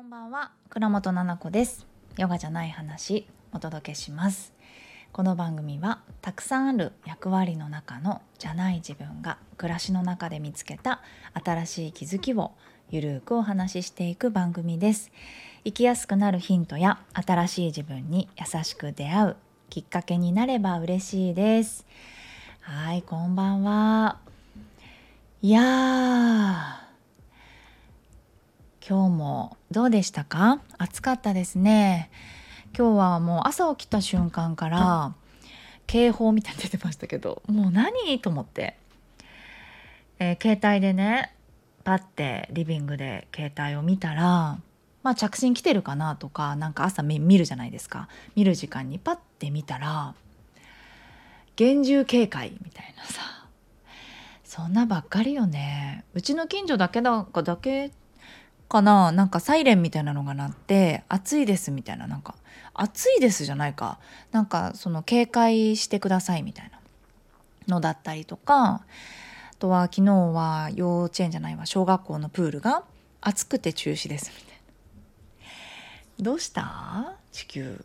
こんばんは倉本々子です。ヨガじゃない話お届けします。この番組はたくさんある役割の中のじゃない自分が暮らしの中で見つけた新しい気づきをゆるくお話ししていく番組です。生きやすくなるヒントや新しい自分に優しく出会うきっかけになれば嬉しいです。はいこんばんは。いやー。今日もどうでしたか？暑かったですね。今日はもう朝起きた瞬間から警報みたいに出てましたけどもう何？と思って、えー、携帯でねパッてリビングで携帯を見たらまあ着信来てるかなとかなんか朝見るじゃないですか。見る時間にパッて見たら厳重警戒みたいなさ。そんなばっかりよね。うちの近所だけだかだけかな？なんかサイレンみたいなのが鳴って「暑いです」みたいななんか「暑いです」じゃないか。なんかその警戒してくださいみたいなのだったりとかあとは昨日は幼稚園じゃないわ小学校のプールが暑くて中止ですみたいな。どうした？地球。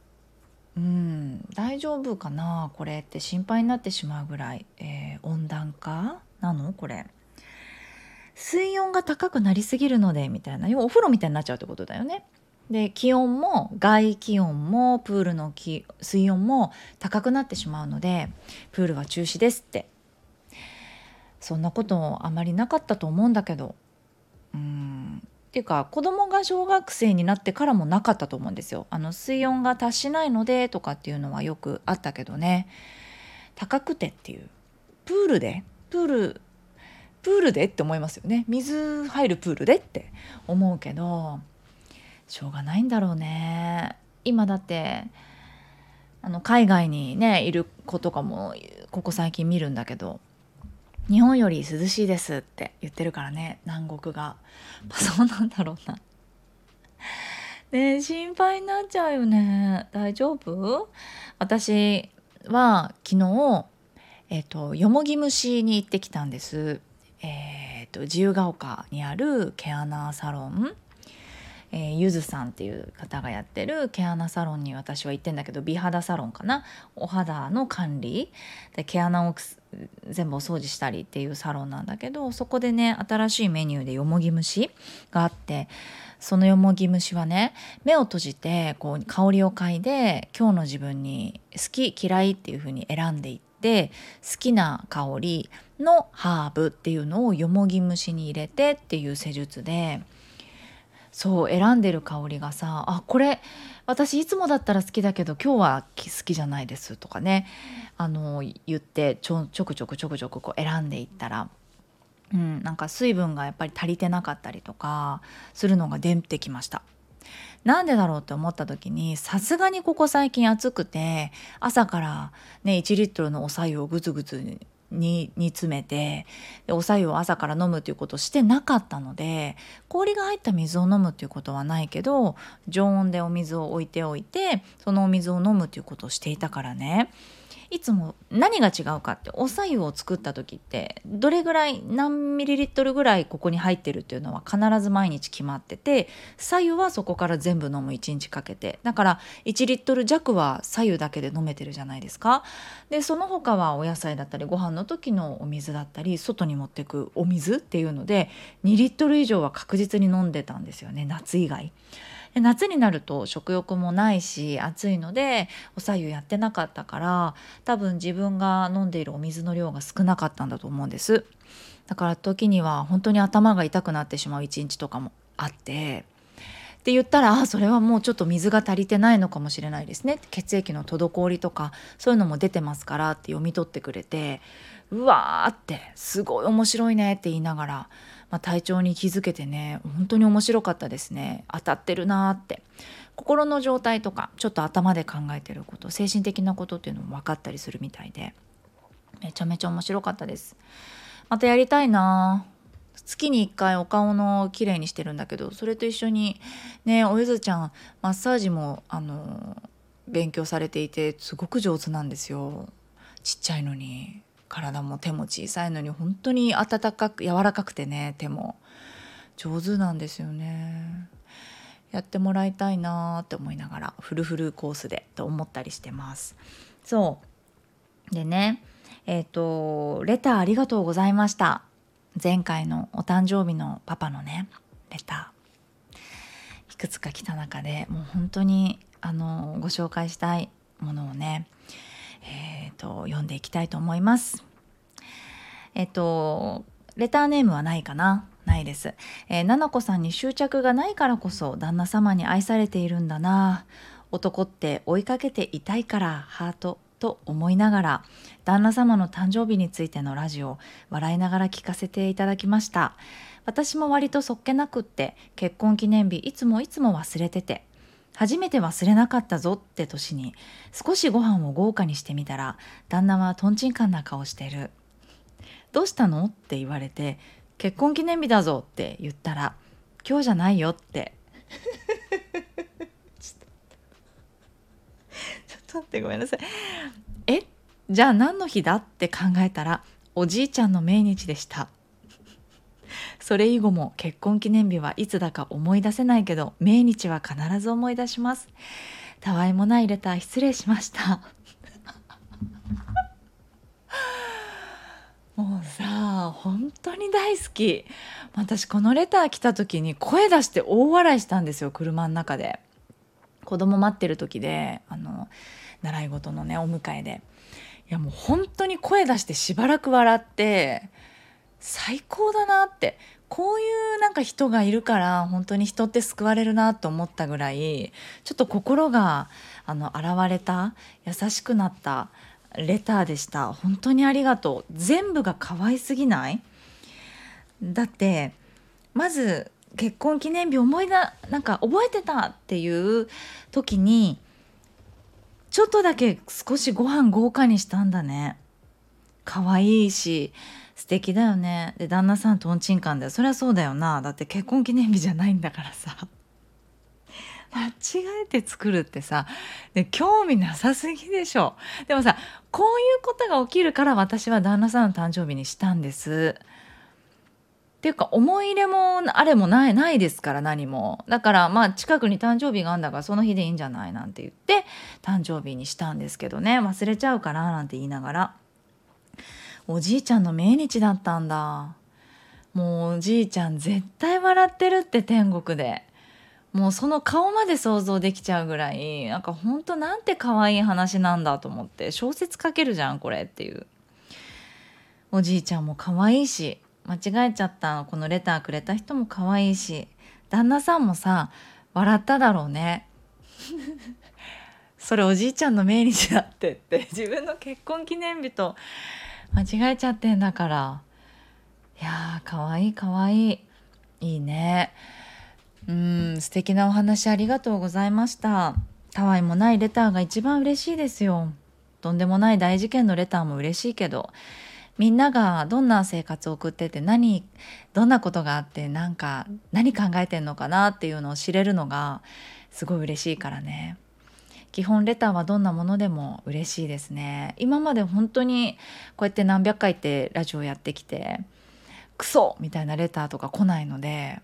うん大丈夫かな？これって心配になってしまうぐらい、えー、温暖化？なの？これ。水温が高くなりすぎるのでみたいな。要はお風呂みたいになっちゃうってことだよね。で気温も外気温もプールの水温も高くなってしまうのでプールは中止ですって。そんなことあまりなかったと思うんだけど。うん。っていうか子供が小学生になってからもなかったと思うんですよ。あの水温が達しないのでとかっていうのはよくあったけどね。高くてっていう。プールで？プールプールでって思いますよね。水入るプールでって思うけどしょうがないんだろうね。今だってあの海外にねいる子とかもここ最近見るんだけど日本より涼しいですって言ってるからね南国が。まそうなんだろうな。ね心配になっちゃうよね。大丈夫？私は昨日えっ、とよもぎ虫に行ってきたんです。えーと、自由が丘にある毛穴サロン、えー、ゆずさんっていう方がやってる毛穴サロンに私は行ってんだけど美肌サロンかな。お肌の管理。で毛穴を全部お掃除したりっていうサロンなんだけどそこでね新しいメニューでよもぎ虫があってそのよもぎ虫はね目を閉じてこう香りを嗅いで今日の自分に好き嫌いっていう風に選んでいって好きな香りのハーブっていうのをよもぎ蒸しに入れてっていう施術でそう選んでる香りがさあこれ私いつもだったら好きだけど今日は好きじゃないですとかねあの言ってちょちょくちょくちょくちょくこう選んでいったら、うん、なんか水分がやっぱり足りてなかったりとかするのが出てきました。なんでだろうって思った時にさすがにここ最近暑くて朝からね1リットルのお白湯をぐつぐつに煮詰めてお白湯を朝から飲むということをしてなかったので氷が入った水を飲むということはないけど常温でお水を置いておいてそのお水を飲むということをしていたからね。いつも何が違うかってお白湯を作った時ってどれぐらい何ミリリットルぐらいここに入ってるっていうのは必ず毎日決まってて白湯はそこから全部飲む1日かけてだから1リットル弱は白湯だけで飲めてるじゃないですか。でその他はお野菜だったりご飯の時のお水だったり外に持ってくお水っていうので2リットル以上は確実に飲んでたんですよね夏以外。で夏になると食欲もないし暑いのでお白湯やってなかったから多分自分が飲んでいるお水の量が少なかったんだと思うんです。だから時には本当に頭が痛くなってしまう一日とかもあってって言ったらあそれはもうちょっと水が足りてないのかもしれないですね。血液の滞りとかそういうのも出てますからって読み取ってくれてうわーってすごい面白いねって言いながらまあ、体調に気づけてね本当に面白かったですね。当たってるなって。心の状態とかちょっと頭で考えてること精神的なことっていうのも分かったりするみたいでめちゃめちゃ面白かったです。またやりたいな月に1回お顔の綺麗にしてるんだけどそれと一緒にねおゆずちゃんマッサージもあの勉強されていてすごく上手なんですよ。ちっちゃいのに。体も手も小さいのに本当に温かく柔らかくてね手も。上手なんですよね。やってもらいたいなって思いながらフルフルコースでと思ったりしてます。そう。でねえっ、ー、とレターありがとうございました。前回のお誕生日のパパのねレター。いくつか来た中でもう本当にあのご紹介したいものをねえっ、ー、と読んでいきたいと思いますえっ、とレターネームはないかな？ないです。えー、ななこさんに執着がないからこそ旦那様に愛されているんだな。男って追いかけていたいからハートと思いながら旦那様の誕生日についてのラジオ笑いながら聞かせていただきました私も割とそっけなくって結婚記念日いつもいつも忘れてて初めて忘れなかったぞって年に少しご飯を豪華にしてみたら旦那はとんちんかんな顔してる。どうしたのって言われて結婚記念日だぞって言ったら今日じゃないよって。ちょっと待ってごめんなさい。え？じゃあ何の日だって考えたらおじいちゃんの命日でしたそれ以後も結婚記念日はいつだか思い出せないけど命日は必ず思い出します。たわいもないレター失礼しました。もうさ本当に大好き。私このレター来た時に声出して大笑いしたんですよ車の中で。子供待ってる時であの習い事のねお迎えで。いやもう本当に声出してしばらく笑って最高だなって。こういうなんか人がいるから本当に人って救われるなと思ったぐらいちょっと心があの現れた優しくなったレターでした。本当にありがとう。全部が可愛すぎない？だってまず結婚記念日思い出なんか覚えてたっていう時にちょっとだけ少しご飯豪華にしたんだね。可愛いし素敵だよね。で旦那さんとんちんかんだよ。そりゃそうだよな。だって結婚記念日じゃないんだからさ。間違えて作るってさ。で興味なさすぎでしょ。でもさこういうことが起きるから私は旦那さんの誕生日にしたんです。っていうか思い入れもあれもないないですから何も。だからまあ近くに誕生日があんだからその日でいいんじゃないなんて言って誕生日にしたんですけどね。忘れちゃうからなんて言いながら。おじいちゃんの命日だったんだ。もうおじいちゃん絶対笑ってるって天国で。もうその顔まで想像できちゃうぐらいなんかほんとなんて可愛い話なんだと思って小説書けるじゃんこれっていう。おじいちゃんも可愛いし間違えちゃったこのレターくれた人も可愛いし旦那さんもさ笑っただろうね。それおじいちゃんの命日だってって自分の結婚記念日と間違えちゃってんだから。いやーかわいいかわいい。いいね。うん素敵なお話ありがとうございました。たわいもないレターが一番嬉しいですよ。とんでもない大事件のレターも嬉しいけど。みんながどんな生活を送ってて何どんなことがあってなんか何考えてんのかなっていうのを知れるのがすごい嬉しいからね。基本レターはどんなものでも嬉しいですね。今まで本当にこうやって何百回ってラジオやってきてクソ!みたいなレターとか来ないので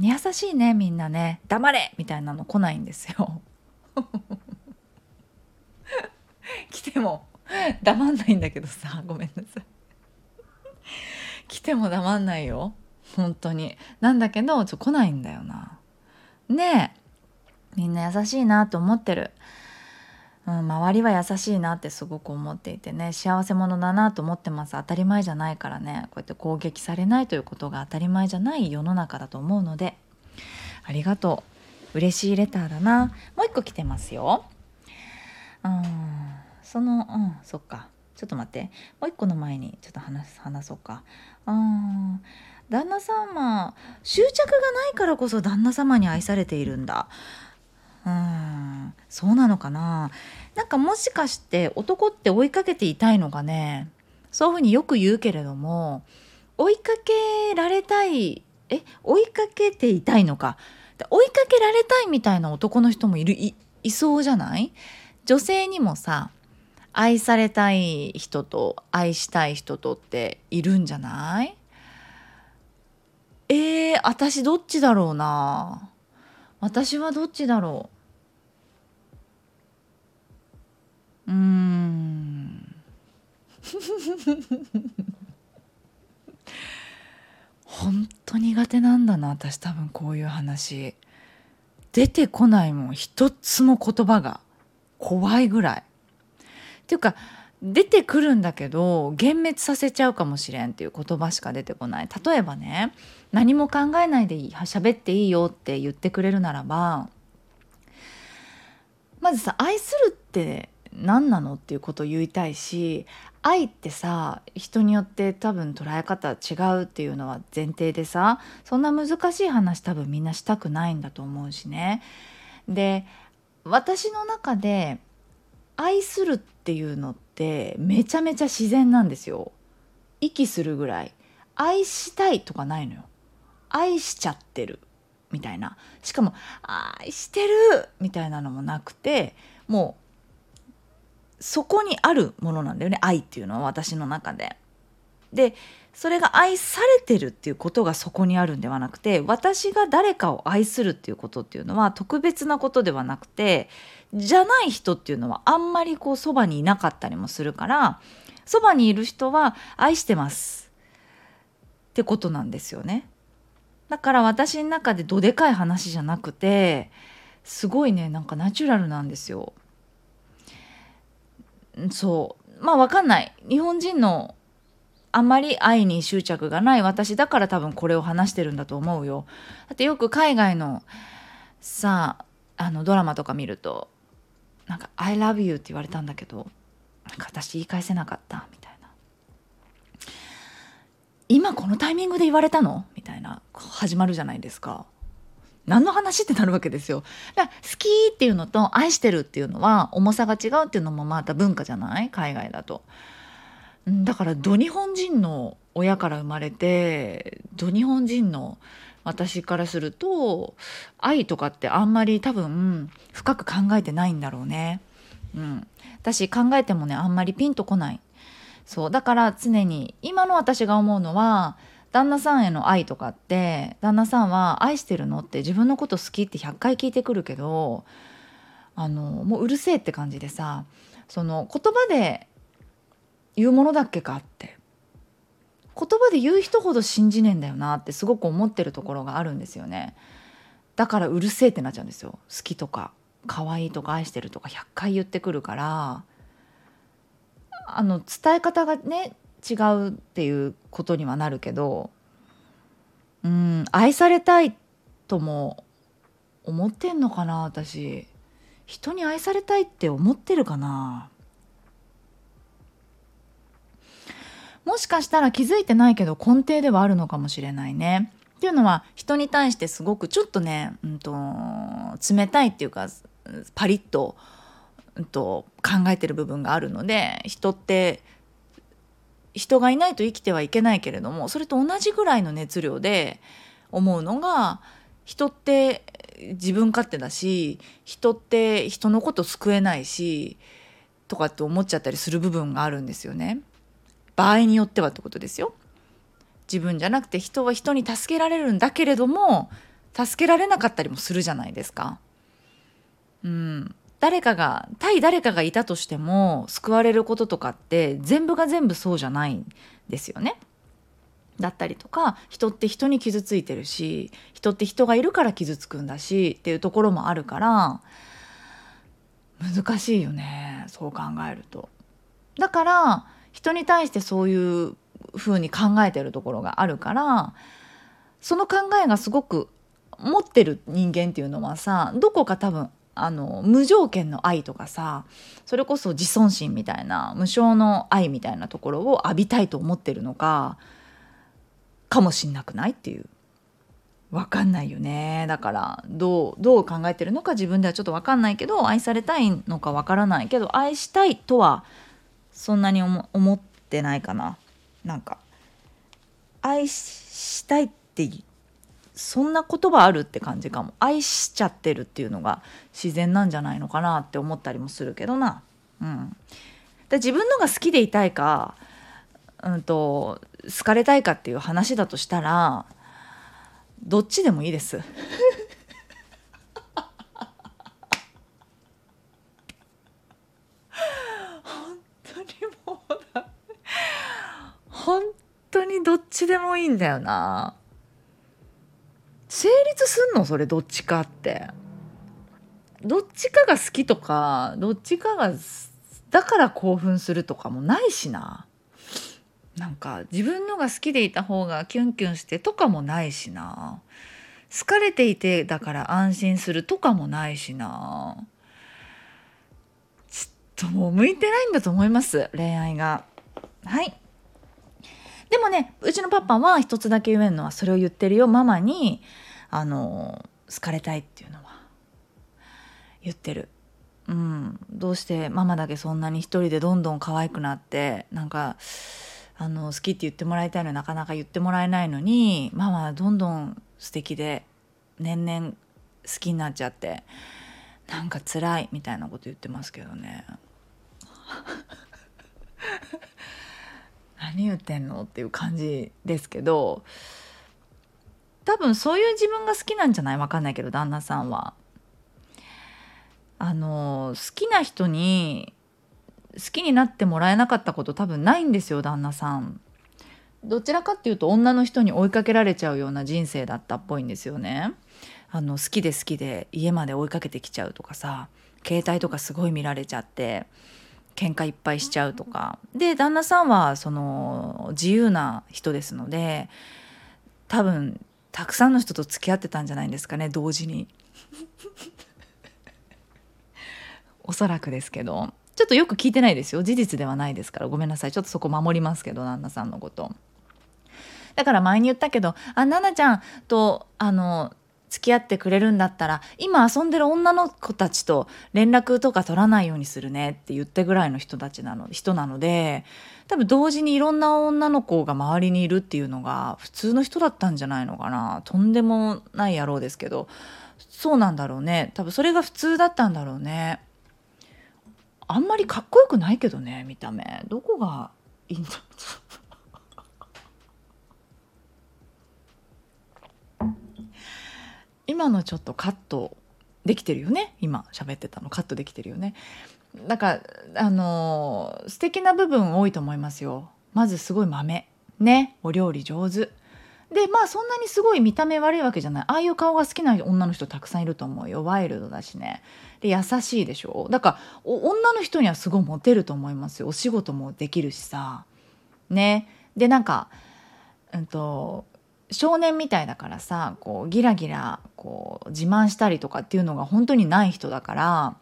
優しいねみんなね。黙れ!みたいなの来ないんですよ。来ても黙んないんだけどさ。ごめんなさい。来ても黙んないよ。本当に。なんだけどちょ来ないんだよな。ねえ。みんな優しいなと思ってる、うん、周りは優しいなってすごく思っていてね幸せ者だなと思ってます。当たり前じゃないからね。こうやって攻撃されないということが当たり前じゃない世の中だと思うので。ありがとう。嬉しいレターだな。もう一個来てますよ。うんそのうんそっか。ちょっと待って。もう一個の前にちょっと話話そうか。あ旦那様執着がないからこそ旦那様に愛されているんだ。うん。そうなのかな？なんかもしかして男って追いかけていたいのかね？そういうふうによく言うけれども追いかけられたいえ？追いかけていたいのか？追いかけられたいみたいな男の人もいるいいそうじゃない？女性にもさ愛されたい人と愛したい人とっているんじゃない？えー、私どっちだろうな？私はどっちだろう？うーん。本当苦手なんだな私多分こういう話。出てこないもん一つも言葉が怖いぐらい。っていうか出てくるんだけど幻滅させちゃうかもしれんっていう言葉しか出てこない。例えばね何も考えないでいい喋っていいよって言ってくれるならばまずさ愛するって何なのっていうことを言いたいし愛ってさ人によって多分捉え方違うっていうのは前提でさそんな難しい話多分みんなしたくないんだと思うしね。で私の中で愛するっていうのってめちゃめちゃ自然なんですよ。息するぐらい愛したいとかないのよ。愛しちゃってるみたいなしかも愛してるみたいなのもなくてもうそこにあるものなんだよね愛っていうのは私の中で。でそれが愛されてるっていうことがそこにあるんではなくて私が誰かを愛するっていうことっていうのは特別なことではなくてじゃない人っていうのはあんまりこうそばにいなかったりもするからそばにいる人は愛してますってことなんですよね。だから私の中でどでかい話じゃなくてすごいねなんかナチュラルなんですよ。そう。まあ分かんない。日本人のあまり愛に執着がない私だから多分これを話してるんだと思うよ。だってよく海外のさあのドラマとか見るとなんか「I love you」って言われたんだけどなんか私言い返せなかったみたいな。今このタイミングで言われたのみたいな始まるじゃないですか。何の話ってなるわけですよ。だから好きっていうのと愛してるっていうのは重さが違うっていうのもまた文化じゃない？海外だと。だからど日本人の親から生まれてど日本人の私からすると愛とかってあんまり多分深く考えてないんだろうね。うん、私考えてもねあんまりピンとこない。そう。だから常に今の私が思うのは旦那さんへの愛とかって旦那さんは「愛してるの?」って自分のこと好きって100回聞いてくるけどあのもううるせえって感じでさその言葉で言うものだっけかって。言葉で言う人ほど信じねえんだよなってすごく思ってるところがあるんですよね。だからうるせえってなっちゃうんですよ。好きとか可愛いとか愛してるとか100回言ってくるからあの伝え方がね違うっていうことにはなるけどうん愛されたいとも思ってんのかな私人に愛されたいって思ってるかなもしかしたら気づいてないけど根底ではあるのかもしれないね。っていうのは人に対してすごくちょっとね、うんと、冷たいっていうかパリッと,、うんと考えてる部分があるので人って人がいないと生きてはいけないけれどもそれと同じぐらいの熱量で思うのが人って自分勝手だし人って人のこと救えないしとかって思っちゃったりする部分があるんですよね。場合によってはってことですよ。自分じゃなくて人は人に助けられるんだけれども助けられなかったりもするじゃないですか。うん、誰かが対誰かがいたとしても救われることとかって全部が全部そうじゃないんですよね。だったりとか人って人に傷ついてるし人って人がいるから傷つくんだしっていうところもあるから難しいよねそう考えると。だから人に対してそういうふうに考えてるところがあるからその考えがすごく持ってる人間っていうのはさどこか多分あの無条件の愛とかさそれこそ自尊心みたいな無償の愛みたいなところを浴びたいと思ってるのかかもしんなくないっていう。分かんないよね。だからどうどう考えてるのか自分ではちょっと分かんないけど愛されたいのか分からないけど愛したいとはそんなに思ってないかな。なんか愛したいってそんな言葉あるって感じかも。愛しちゃってるっていうのが自然なんじゃないのかなって思ったりもするけどな。うん。だ自分のが好きでいたいかうんと好かれたいかっていう話だとしたらどっちでもいいです。本当にもう本当にどっちでもいいんだよな。成立すんの？それどっちかって。どっちかが好きとかどっちかがだから興奮するとかもないしな。なんか自分のが好きでいた方がキュンキュンしてとかもないしな。好かれていてだから安心するとかもないしな。ちょっともう向いてないんだと思います恋愛が。はい。でもねうちのパパは一つだけ言えるのはそれを言ってるよママに。あの好かれたいっていうのは。言ってる。うん、どうしてママだけそんなに一人でどんどん可愛くなってなんかあの好きって言ってもらいたいのなかなか言ってもらえないのにママはどんどん素敵で年々好きになっちゃってなんか辛いみたいなこと言ってますけどね。何言ってんの？っていう感じですけど分そういう自分が好きなんじゃない？わかんないけど旦那さんは。あの好きな人に好きになってもらえなかったこと多分ないんですよ旦那さん。どちらかっていうと女の人に追いかけられちゃうような人生だったっぽいんですよね。あの好きで好きで家まで追いかけてきちゃうとかさ携帯とかすごい見られちゃって喧嘩いっぱいしちゃうとかで旦那さんはその自由な人ですので多分たくさんの人と付き合ってたんじゃないんですかね同時に。おそらくですけど。ちょっとよく聞いてないですよ。事実ではないですから。ごめんなさい。ちょっとそこ守りますけど旦那さんのこと。だから前に言ったけど「あ奈々ちゃんとあの付き合ってくれるんだったら今遊んでる女の子たちと連絡とか取らないようにするねって言ってぐらいの人たちなの人なので多分同時にいろんな女の子が周りにいるっていうのが普通の人だったんじゃないのかな。とんでもない野郎ですけど。そうなんだろうね。多分それが普通だったんだろうね。あんまりかっこよくないけどね見た目。どこがいいんだ今のちょっとカットできてるよね。今喋ってたの。カットできてるよね。だかあのー、素敵な部分多いと思いますよ。まずすごい豆。ね。お料理上手。でまあそんなにすごい見た目悪いわけじゃない。ああいう顔が好きな女の人たくさんいると思うよ。ワイルドだしね。で優しいでしょ。だから女の人にはすごいモテると思いますよ。お仕事もできるしさ。ね。でなんかうんと少年みたいだからさこうギラギラこう自慢したりとかっていうのが本当にない人だから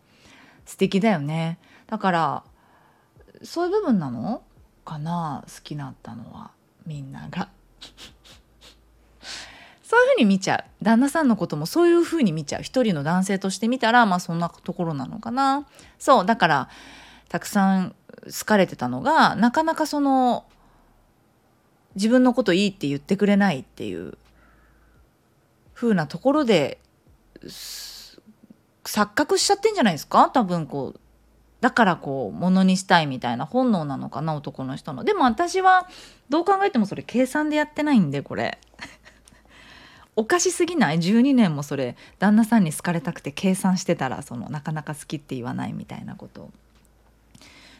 素敵だよね。だからそういう部分なの？かな？好きになったのは。みんなが。そういうふうに見ちゃう。旦那さんのこともそういうふうに見ちゃう。一人の男性として見たらまあそんなところなのかな。そうだからたくさん好かれてたのがなかなかその自分のこといいって言ってくれないっていう風なところで錯覚しちゃってんじゃないですか？多分こうだからこうものにしたいみたいな本能なのかな男の人の。でも私はどう考えてもそれ計算でやってないんでこれ。おかしすぎない？12年もそれ旦那さんに好かれたくて計算してたらそのなかなか好きって言わないみたいなこと。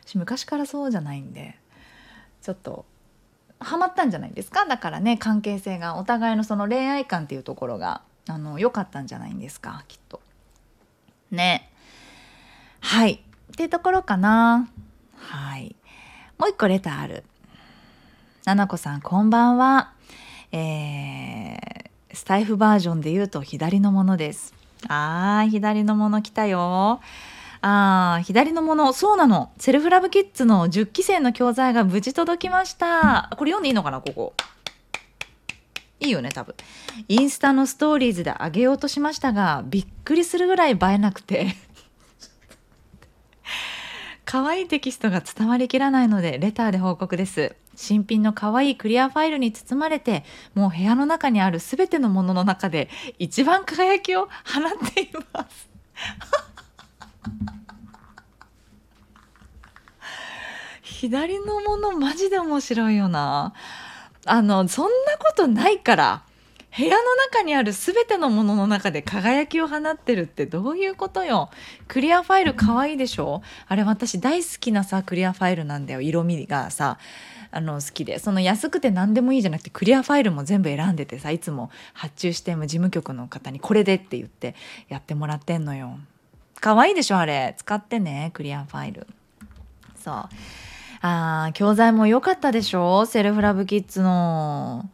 私昔からそうじゃないんでちょっとハマったんじゃないですか？だからね関係性がお互いのその恋愛観っていうところがあの良かったんじゃないんですか？きっと。ねはいっていうところかなはいもう一個レターある。ななこさんこんばんは。えースタイフバージョンで言うと左のものです。あー、左のもの来たよ。あー、左のもの、そうなの。セルフラブキッズの10期生の教材が無事届きました。これ読んでいいのかな、ここ。いいよね、多分。インスタのストーリーズで上げようとしましたが、びっくりするぐらい映えなくて 可愛いテキストが伝わりきらないので、レターで報告です。新品の可愛いクリアファイルに包まれてもう部屋の中にある全てのものの中で一番輝きを放っています 左のものマジで面白いよなあのそんなことないから部屋の中にある全てのものの中で輝きを放ってるってどういうことよ？クリアファイル可愛いでしょ？あれ私大好きなさクリアファイルなんだよ。色味がさあの好きで。その安くて何でもいいじゃなくてクリアファイルも全部選んでてさいつも発注しても事務局の方にこれでって言ってやってもらってんのよ。可愛いでしょあれ。使ってねクリアファイル。そう。あ教材も良かったでしょ？セルフラブキッズの。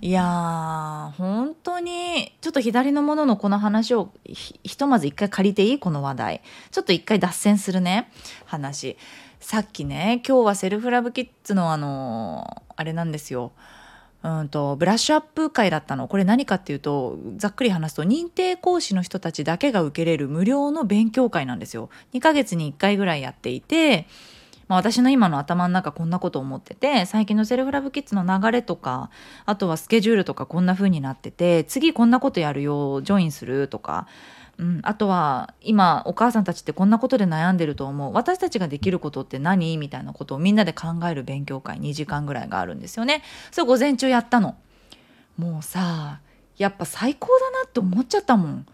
いやー本当にちょっと左のもののこの話をひひとまず一回借りていい？この話題。ちょっと一回脱線するね。話。さっきね今日はセルフラブキッズのあのあれなんですよ。うんとブラッシュアップ会だったの。これ何かっていうとざっくり話すと認定講師の人たちだけが受けれる無料の勉強会なんですよ。2ヶ月に1回ぐらいやっていてまあ、私の今の頭の中こんなこと思ってて最近のセルフラブキッズの流れとかあとはスケジュールとかこんな風になってて次こんなことやるよジョインするとか、うん、あとは今お母さんたちってこんなことで悩んでると思う私たちができることって何？みたいなことをみんなで考える勉強会2時間ぐらいがあるんですよね。それ午前中やったのもうさやっぱ最高だなって思っちゃったもん。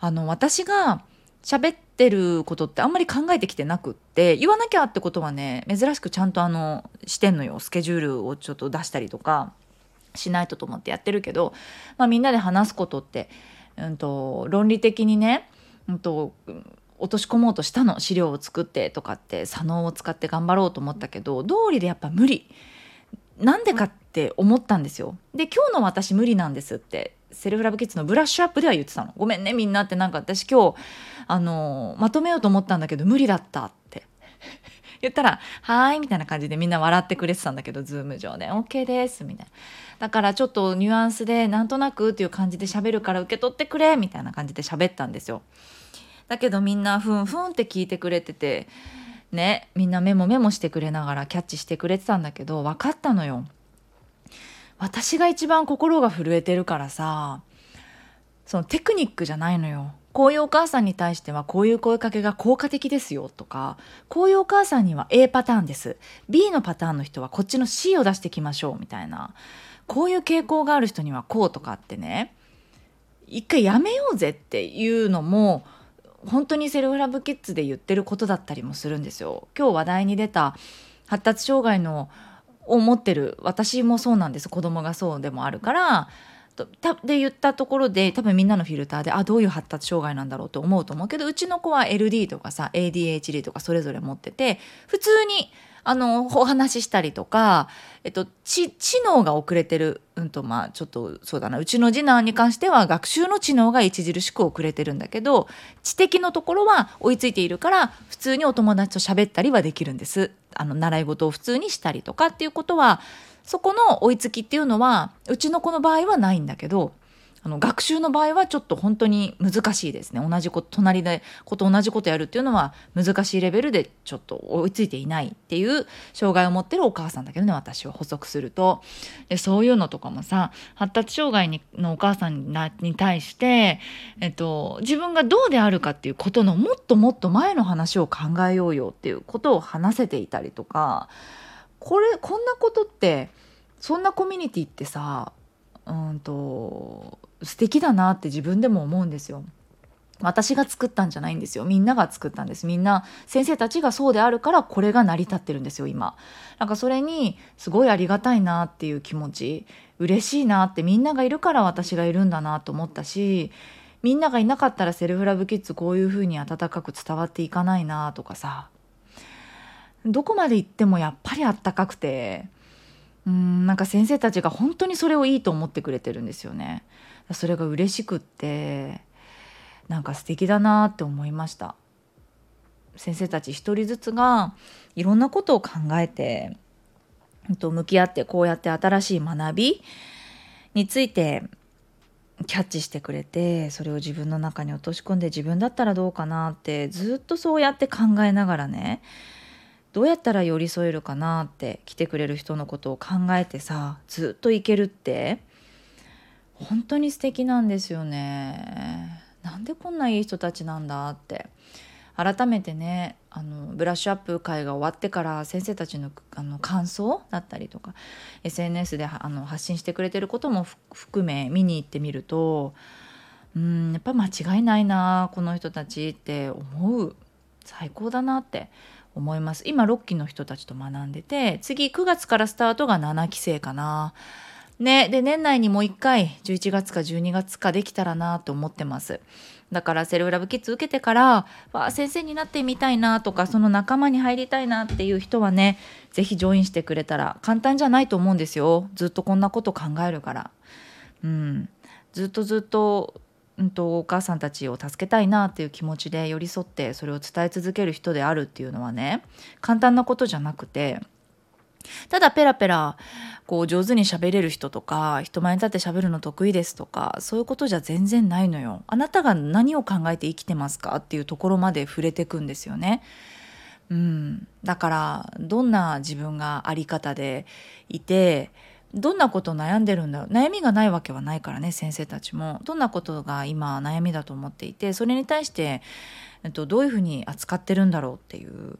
あの私が喋ってることってあんまり考えてきてなくって言わなきゃってことはね珍しくちゃんとあのしてんのよスケジュールをちょっと出したりとかしないとと思ってやってるけど、まあ、みんなで話すことって、うんと、論理的にね、うんと、落とし込もうとしたの資料を作ってとかって左脳を使って頑張ろうと思ったけど道理でやっぱ無理なんでかって思ったんですよ。で今日の私無理なんですってセルフラブキッズのブラッシュアップでは言ってたの。ごめんねみんなってなんか私今日あのまとめようと思ったんだけど無理だったって 言ったら「はーい」みたいな感じでみんな笑ってくれてたんだけどズーム上で「OK です」みたいな。だからちょっとニュアンスでなんとなくっていう感じで喋るから受け取ってくれみたいな感じで喋ったんですよ。だけどみんなふんふんって聞いてくれててねみんなメモメモしてくれながらキャッチしてくれてたんだけど分かったのよ。私が一番心が震えてるからさそのテクニックじゃないのよ。こういうお母さんに対してはこういう声かけが効果的ですよとかこういうお母さんには A パターンです。B のパターンの人はこっちの C を出してきましょうみたいな。こういう傾向がある人にはこうとかってね。一回やめようぜっていうのも本当にセルフラブキッズで言ってることだったりもするんですよ。今日話題に出た発達障害のを持ってる私もそうなんです。子供がそうでもあるからとで言ったところで多分みんなのフィルターであどういう発達障害なんだろうと思うと思うけどうちの子は LD とかさ ADHD とかそれぞれ持ってて普通にあのお話ししたりとか、えっと、知知能が遅れてる、うんとまあ、ちょっとそうだなうちの次男に関しては学習の知能が著しく遅れてるんだけど知的のところは追いついているから普通にお友達と喋ったりはできるんです。あの習い事を普通にしたりとかっていうことはそこの追いつきっていうのはうちの子の場合はないんだけどあの学習の場合はちょっと本当に難しいですね。同じこと隣でこと同じことやるっていうのは難しいレベルでちょっと追いついていないっていう障害を持ってるお母さんだけどね私は補足すると。でそういうのとかもさ発達障害にのお母さんに対して、えっと、自分がどうであるかっていうことのもっともっと前の話を考えようよっていうことを話せていたりとかこれこんなことってそんなコミュニティってさうんと素敵だなって自分でも思うんですよ。私が作ったんじゃないんですよ。みんなが作ったんです。みんな先生たちがそうであるからこれが成り立ってるんですよ今。なんかそれにすごいありがたいなっていう気持ち。嬉しいなってみんながいるから私がいるんだなと思ったしみんながいなかったらセルフラブキッズこういう風に温かく伝わっていかないなとかさ。どこまで行ってもやっぱりあったかくて。うんなんか先生たちが本当にそれをいいと思ってくれてるんですよね。それが嬉しくってなんか素敵だなって思いました。先生たち一人ずつがいろんなことを考えてと向き合ってこうやって新しい学びについてキャッチしてくれてそれを自分の中に落とし込んで自分だったらどうかなってずっとそうやって考えながらねどうやったら寄り添えるかなって来てくれる人のことを考えてさずっといけるって本当に素敵なんですよね。なんでこんないい人たちなんだって改めてねあのブラッシュアップ会が終わってから先生たちのあの感想だったりとか SNS であの発信してくれてることも含め見に行ってみるとうんやっぱ間違いないなこの人たちって思う最高だなって思います今6期の人たちと学んでて次9月からスタートが7期生かな。ね、で年内にもう1回11月か12月かできたらなと思ってます。だからセルフラブキッズ受けてからわ先生になってみたいなとかその仲間に入りたいなっていう人はね是非ジョインしてくれたら簡単じゃないと思うんですよずっとこんなこと考えるから。うん、ずっとずっとうんと、お母さんたちを助けたいなっていう気持ちで寄り添ってそれを伝え続ける人であるっていうのはね簡単なことじゃなくてただペラペラこう上手に喋れる人とか人前に立って喋るの得意ですとかそういうことじゃ全然ないのよ。あなたが何を考えて生きてますかっていうところまで触れてくんですよね。うん、だからどんな自分があり方でいてどんなこと悩んでるんだろう悩みがないわけはないからね先生たちもどんなことが今悩みだと思っていてそれに対して、えっと、どういうふうに扱ってるんだろうっていう、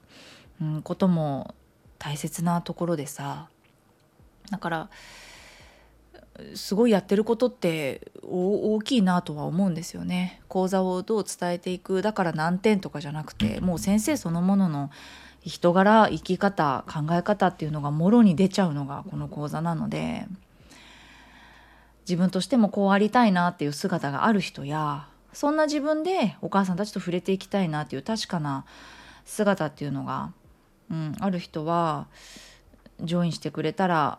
うん、ことも大切なところでさだからすごいやってることって大きいなとは思うんですよね。講座をどう伝えていくだから何点とかじゃなくてもう先生そのものの人柄生き方考え方っていうのがもろに出ちゃうのがこの講座なので自分としてもこうありたいなっていう姿がある人やそんな自分でお母さんたちと触れていきたいなっていう確かな姿っていうのが、うん、ある人はジョインしてくれたら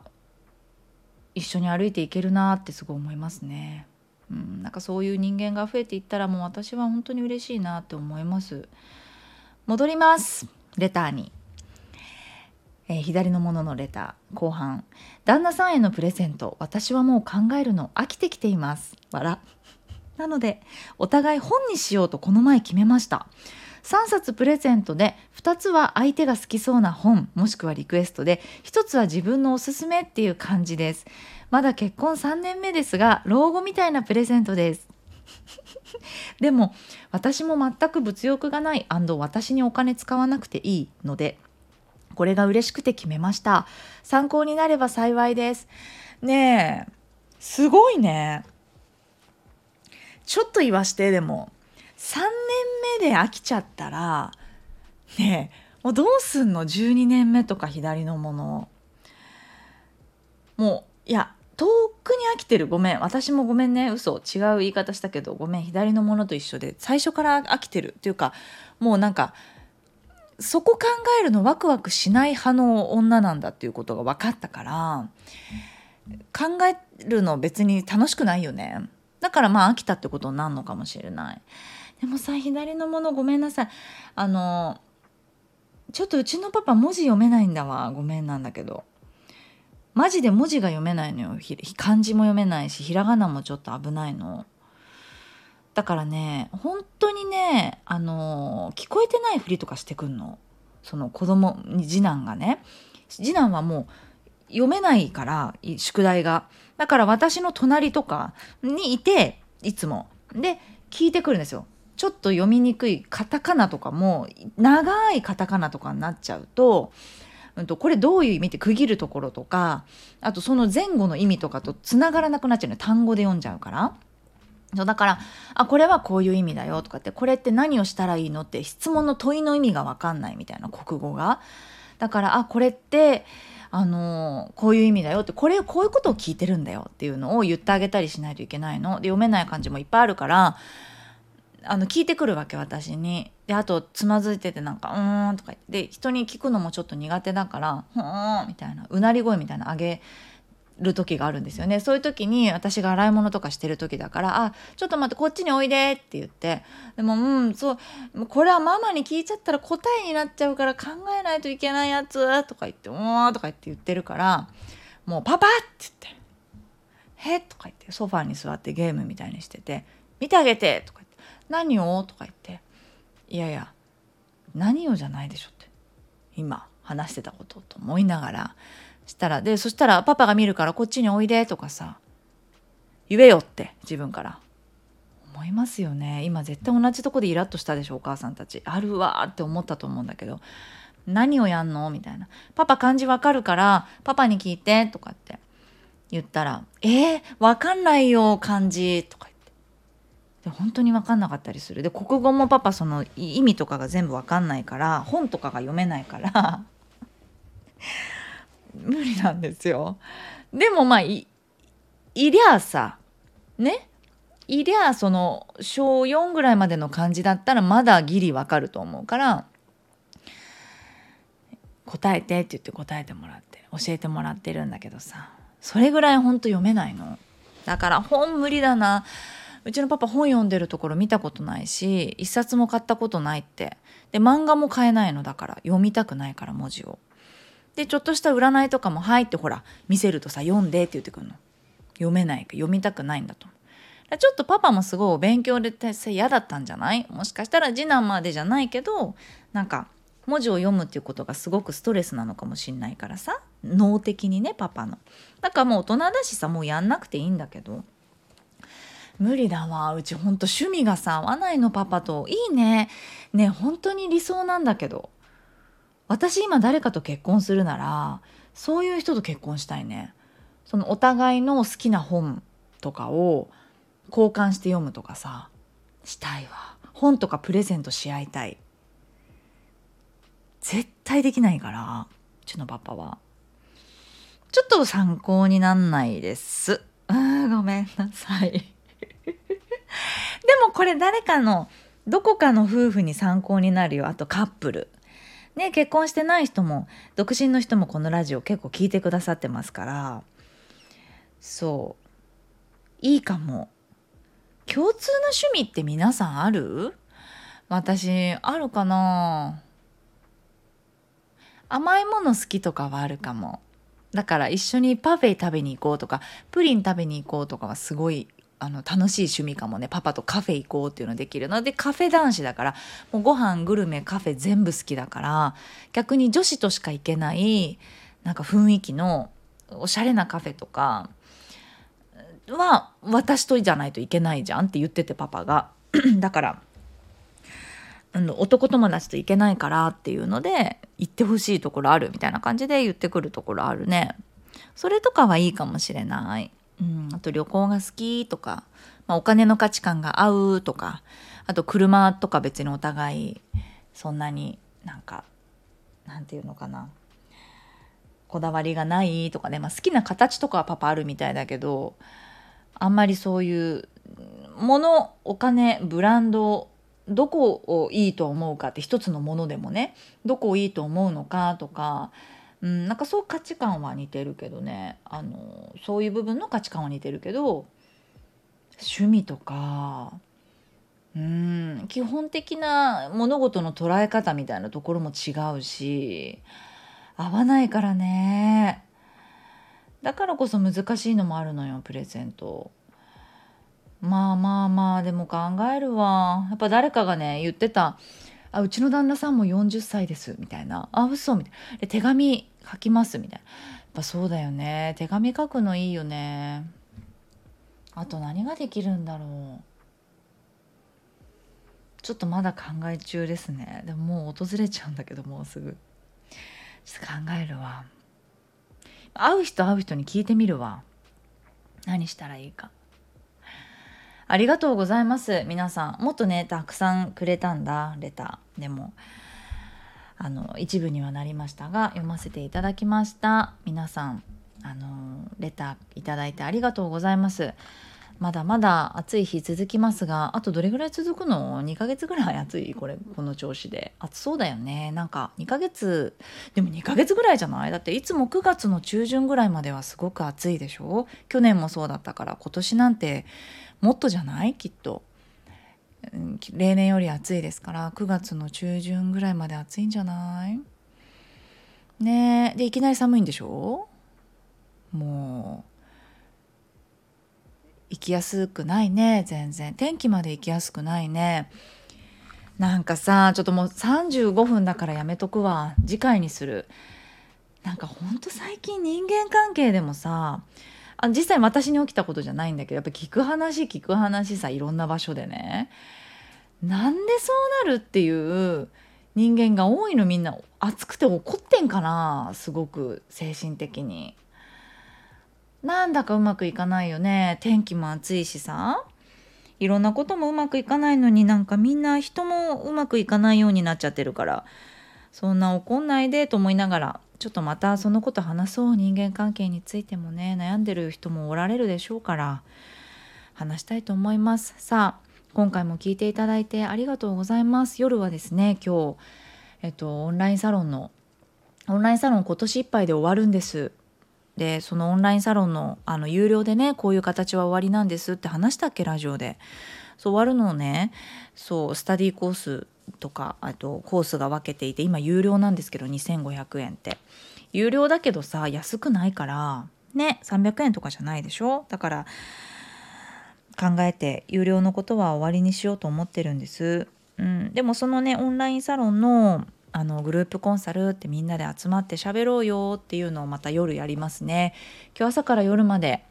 一緒に歩いていけるなってすごい思いますね。うん、なんかそういう人間が増えていったらもう私は本当に嬉しいなって思います。戻ります。レターに。えー、左のもののレター後半旦那さんへのプレゼント私はもう考えるの飽きてきています笑なのでお互い本にしようとこの前決めました3冊プレゼントで2つは相手が好きそうな本もしくはリクエストで1つは自分のおすすめっていう感じです。まだ結婚3年目ですが老後みたいなプレゼントです。でも私も全く物欲がない私にお金使わなくていいのでこれが嬉しくて決めました。参考になれば幸いです。ねえすごいね。ちょっと言わしてでも。3年目で飽きちゃったらねえもうどうすんの？12年目とか左のもの。もういや遠くに飽きてる。ごめん。私もごめんね。嘘。違う言い方したけどごめん。左のものと一緒で。最初から飽きてる。っていうかもうなんかそこ考えるのワクワクしない派の女なんだっていうことが分かったから考えるの別に楽しくないよね。だからまあ飽きたってことになるのかもしれない。でもさ左のものごめんなさい。あのちょっとうちのパパ文字読めないんだわ。ごめんなんだけど。マジで文字が読めないのよ。漢字も読めないしひらがなもちょっと危ないの。だからね本当にねあの聞こえてないふりとかしてくんの。その子供に次男がね。次男はもう読めないから宿題が。だから私の隣とかにいていつも。で聞いてくるんですよ。ちょっと読みにくいカタカナとかも長いカタカナとかになっちゃうとうん、とこれどういう意味って区切るところとかあとその前後の意味とかとつながらなくなっちゃうの単語で読んじゃうから。そうだからあこれはこういう意味だよとかってこれって何をしたらいいのって質問の問いの意味が分かんないみたいな国語が。だからあこれってあのこういう意味だよってこれこういうことを聞いてるんだよっていうのを言ってあげたりしないといけないので読めない漢字もいっぱいあるからあの聞いてくるわけ私に。であとつまずいててなんか「うーん」とか言って。人に聞くのもちょっと苦手だから「ふーん」みたいなうなり声みたいな上げる時があるんですよね。そういう時に私が洗い物とかしてる時だから「あちょっと待ってこっちにおいで」って言って。でもうんそう。これはママに聞いちゃったら答えになっちゃうから考えないといけないやつとか言って「うーん」とか言って言ってるからもう「パパ!」って言って「へとか言ってソファーに座ってゲームみたいにしてて「見てあげて」とか言って。何を?」とか言って「いやいや何をじゃないでしょ」って。今話してたことと思いながら。したらでそしたら「パパが見るからこっちにおいで」とかさ言えよって自分から「思いますよね。今絶対同じとこでイラッとしたでしょお母さんたち。あるわーって思ったと思うんだけど。何をやんの？みたいな「パパ漢字わかるからパパに聞いて」とかって言ったら「えー、わかんないよ漢字」とか本当にわかんなかったりする。で国語もパパその意味とかが全部わかんないから本とかが読めないから 無理なんですよ。でもまあいりゃあさね？いりゃあその小4ぐらいまでの漢字だったらまだギリわかると思うから答えてって言って答えてもらって教えてもらってるんだけどさそれぐらいほんと読めないの。だから本無理だな。うちのパパ本読んでるところ見たことないし一冊も買ったことないって。で漫画も買えないのだから読みたくないから文字を。でちょっとした占いとかも「はい」ってほら見せるとさ「読んで」って言ってくるの。読めないか読みたくないんだと。ちょっとパパもすごい勉強で嫌だったんじゃない？もしかしたら次男までじゃないけどなんか文字を読むっていうことがすごくストレスなのかもしんないからさ。脳的にねパパの。だからもう大人だしさもうやんなくていいんだけど。無理だわ。うちほんと趣味がさ合わないのパパと。いいね。ね本当に理想なんだけど。私今誰かと結婚するならそういう人と結婚したいね。そのお互いの好きな本とかを交換して読むとかさしたいわ。本とかプレゼントし合いたい。絶対できないからうちのパパは。ちょっと参考になんないです。うんごめんなさい。もこれ誰かのどこかの夫婦に参考になるよ。あとカップル。ね結婚してない人も独身の人もこのラジオ結構聞いてくださってますから。そう。いいかも。共通の趣味って皆さんある？私あるかな。甘いもの好きとかはあるかも。だから一緒にパフェ食べに行こうとかプリン食べに行こうとかはすごいあの楽しい趣味かもね。パパとカフェ行こうっていうのできるの。でカフェ男子だからもうご飯グルメカフェ全部好きだから逆に女子としか行けないなんか雰囲気のおしゃれなカフェとかは私とじゃないといけないじゃんって言っててパパが。だから男友達と行けないからっていうので行ってほしいところあるみたいな感じで言ってくるところあるね。それとかはいいかもしれない、うん、あと旅行が好きとか、まあ、お金の価値観が合うとかあと車とか別にお互いそんなになんかなんていうのかな。こだわりがないとかね、まあ、好きな形とかはパパあるみたいだけどあんまりそういうものお金ブランドどこをいいと思うかって一つのものでもねどこをいいと思うのかとか、うん、なんかそう価値観は似てるけどね。あのそういう部分の価値観は似てるけど趣味とかうん基本的な物事の捉え方みたいなところも違うし合わないからね。だからこそ難しいのもあるのよプレゼント。まあまあまあでも考えるわ。やっぱ誰かがね言ってた「あうちの旦那さんも40歳です」みたいな「あ嘘」みたいな「手紙書きます」みたいな。やっぱそうだよね。手紙書くのいいよね。あと何ができるんだろう。ちょっとまだ考え中ですね。でももう訪れちゃうんだけどもうすぐ。ちょっと考えるわ。会う人会う人に聞いてみるわ。何したらいいか。ありがとうございます。皆さん。もっとねたくさんくれたんだレター。でもあの一部にはなりましたが読ませていただきました。皆さんあのレターいただいてありがとうございます。まだまだ暑い日続きますがあとどれぐらい続くの ?2 ヶ月ぐらい暑いこれこの調子で。暑そうだよね。なんか2ヶ月でも2ヶ月ぐらいじゃない？だっていつも9月の中旬ぐらいまではすごく暑いでしょ？去年もそうだったから今年なんてもっとじゃない？きっと、例年より暑いですから9月の中旬ぐらいまで暑いんじゃない？ねえ。でいきなり寒いんでしょ？もう行きやすくないね全然。天気まで行きやすくないね。なんかさちょっともう35分だからやめとくわ。次回にする。なんかほんと最近人間関係でもさあ実際私に起きたことじゃないんだけどやっぱ聞く話聞く話さいろんな場所でね。なんでそうなるっていう人間が多いのみんな熱くて怒ってんかなすごく精神的に。なんだかうまくいかないよね。天気も暑いしさ。いろんなこともうまくいかないのになんかみんな人もうまくいかないようになっちゃってるから。そんな怒んないでと思いながらちょっとまたそのこと話そう人間関係についてもね悩んでる人もおられるでしょうから話したいと思います。さあ今回も聞いていただいてありがとうございます。夜はですね今日えっとオンラインサロンのオンラインサロン今年いっぱいで終わるんです。でそのオンラインサロンのあの有料でねこういう形は終わりなんですって話したっけラジオで。そう終わるのをねそうスタディーコースとかあとコースが分けていて今有料なんですけど2500円って。有料だけどさ安くないからね300円とかじゃないでしょ？だから考えて有料のことは終わりにしようと思ってるんです、うん、でもそのねオンラインサロンのあのグループコンサルってみんなで集まって喋ろうよっていうのをまた夜やりますね。今日朝から夜まで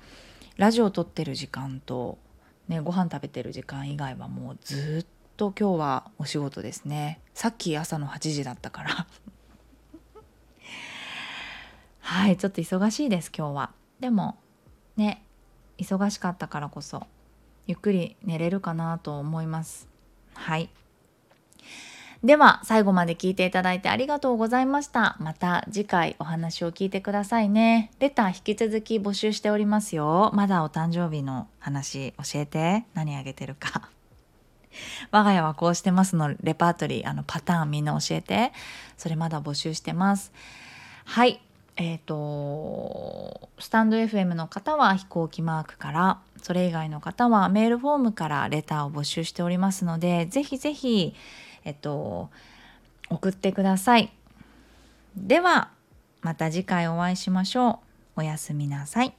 ラジオ撮ってる時間とねご飯食べてる時間以外はもうずっと今日はお仕事ですね。さっき朝の8時だったから。はいちょっと忙しいです今日は。でもね忙しかったからこそゆっくり寝れるかなと思います。はい。では最後まで聞いていただいてありがとうございました。また次回お話を聞いてくださいね。レター引き続き募集しておりますよ。まだお誕生日の話教えて。何あげてるか。我が家はこうしてますのレパートリーあのパターンみんな教えて。それまだ募集してます。はい。えっ、ー、とスタンド FM の方は飛行機マークからそれ以外の方はメールフォームからレターを募集しておりますのでぜひぜひえっと送ってください。ではまた次回お会いしましょう。おやすみなさい。